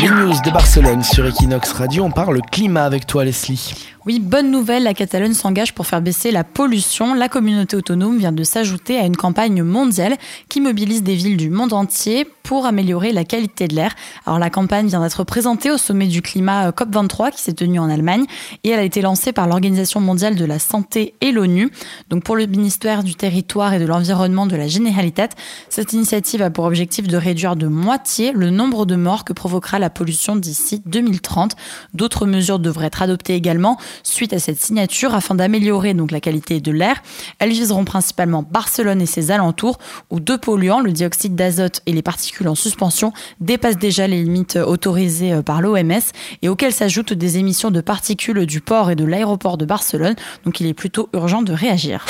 Les news de Barcelone sur Equinox Radio, on parle climat avec toi Leslie. Oui, bonne nouvelle, la Catalogne s'engage pour faire baisser la pollution. La communauté autonome vient de s'ajouter à une campagne mondiale qui mobilise des villes du monde entier pour améliorer la qualité de l'air. Alors la campagne vient d'être présentée au sommet du climat euh, COP23 qui s'est tenu en Allemagne et elle a été lancée par l'Organisation mondiale de la santé et l'ONU. Donc pour le ministère du territoire et de l'environnement de la Généralitat, cette initiative a pour objectif de réduire de moitié le nombre de morts que provoquera la pollution d'ici 2030. D'autres mesures devraient être adoptées également suite à cette signature afin d'améliorer donc la qualité de l'air. Elles viseront principalement Barcelone et ses alentours où deux polluants, le dioxyde d'azote et les particules en suspension, dépassent déjà les limites autorisées euh, par l'OMS et auxquelles s'ajoutent des émissions de particules du port et de l'aéroport de Barcelone. Donc il est plutôt urgent de réagir.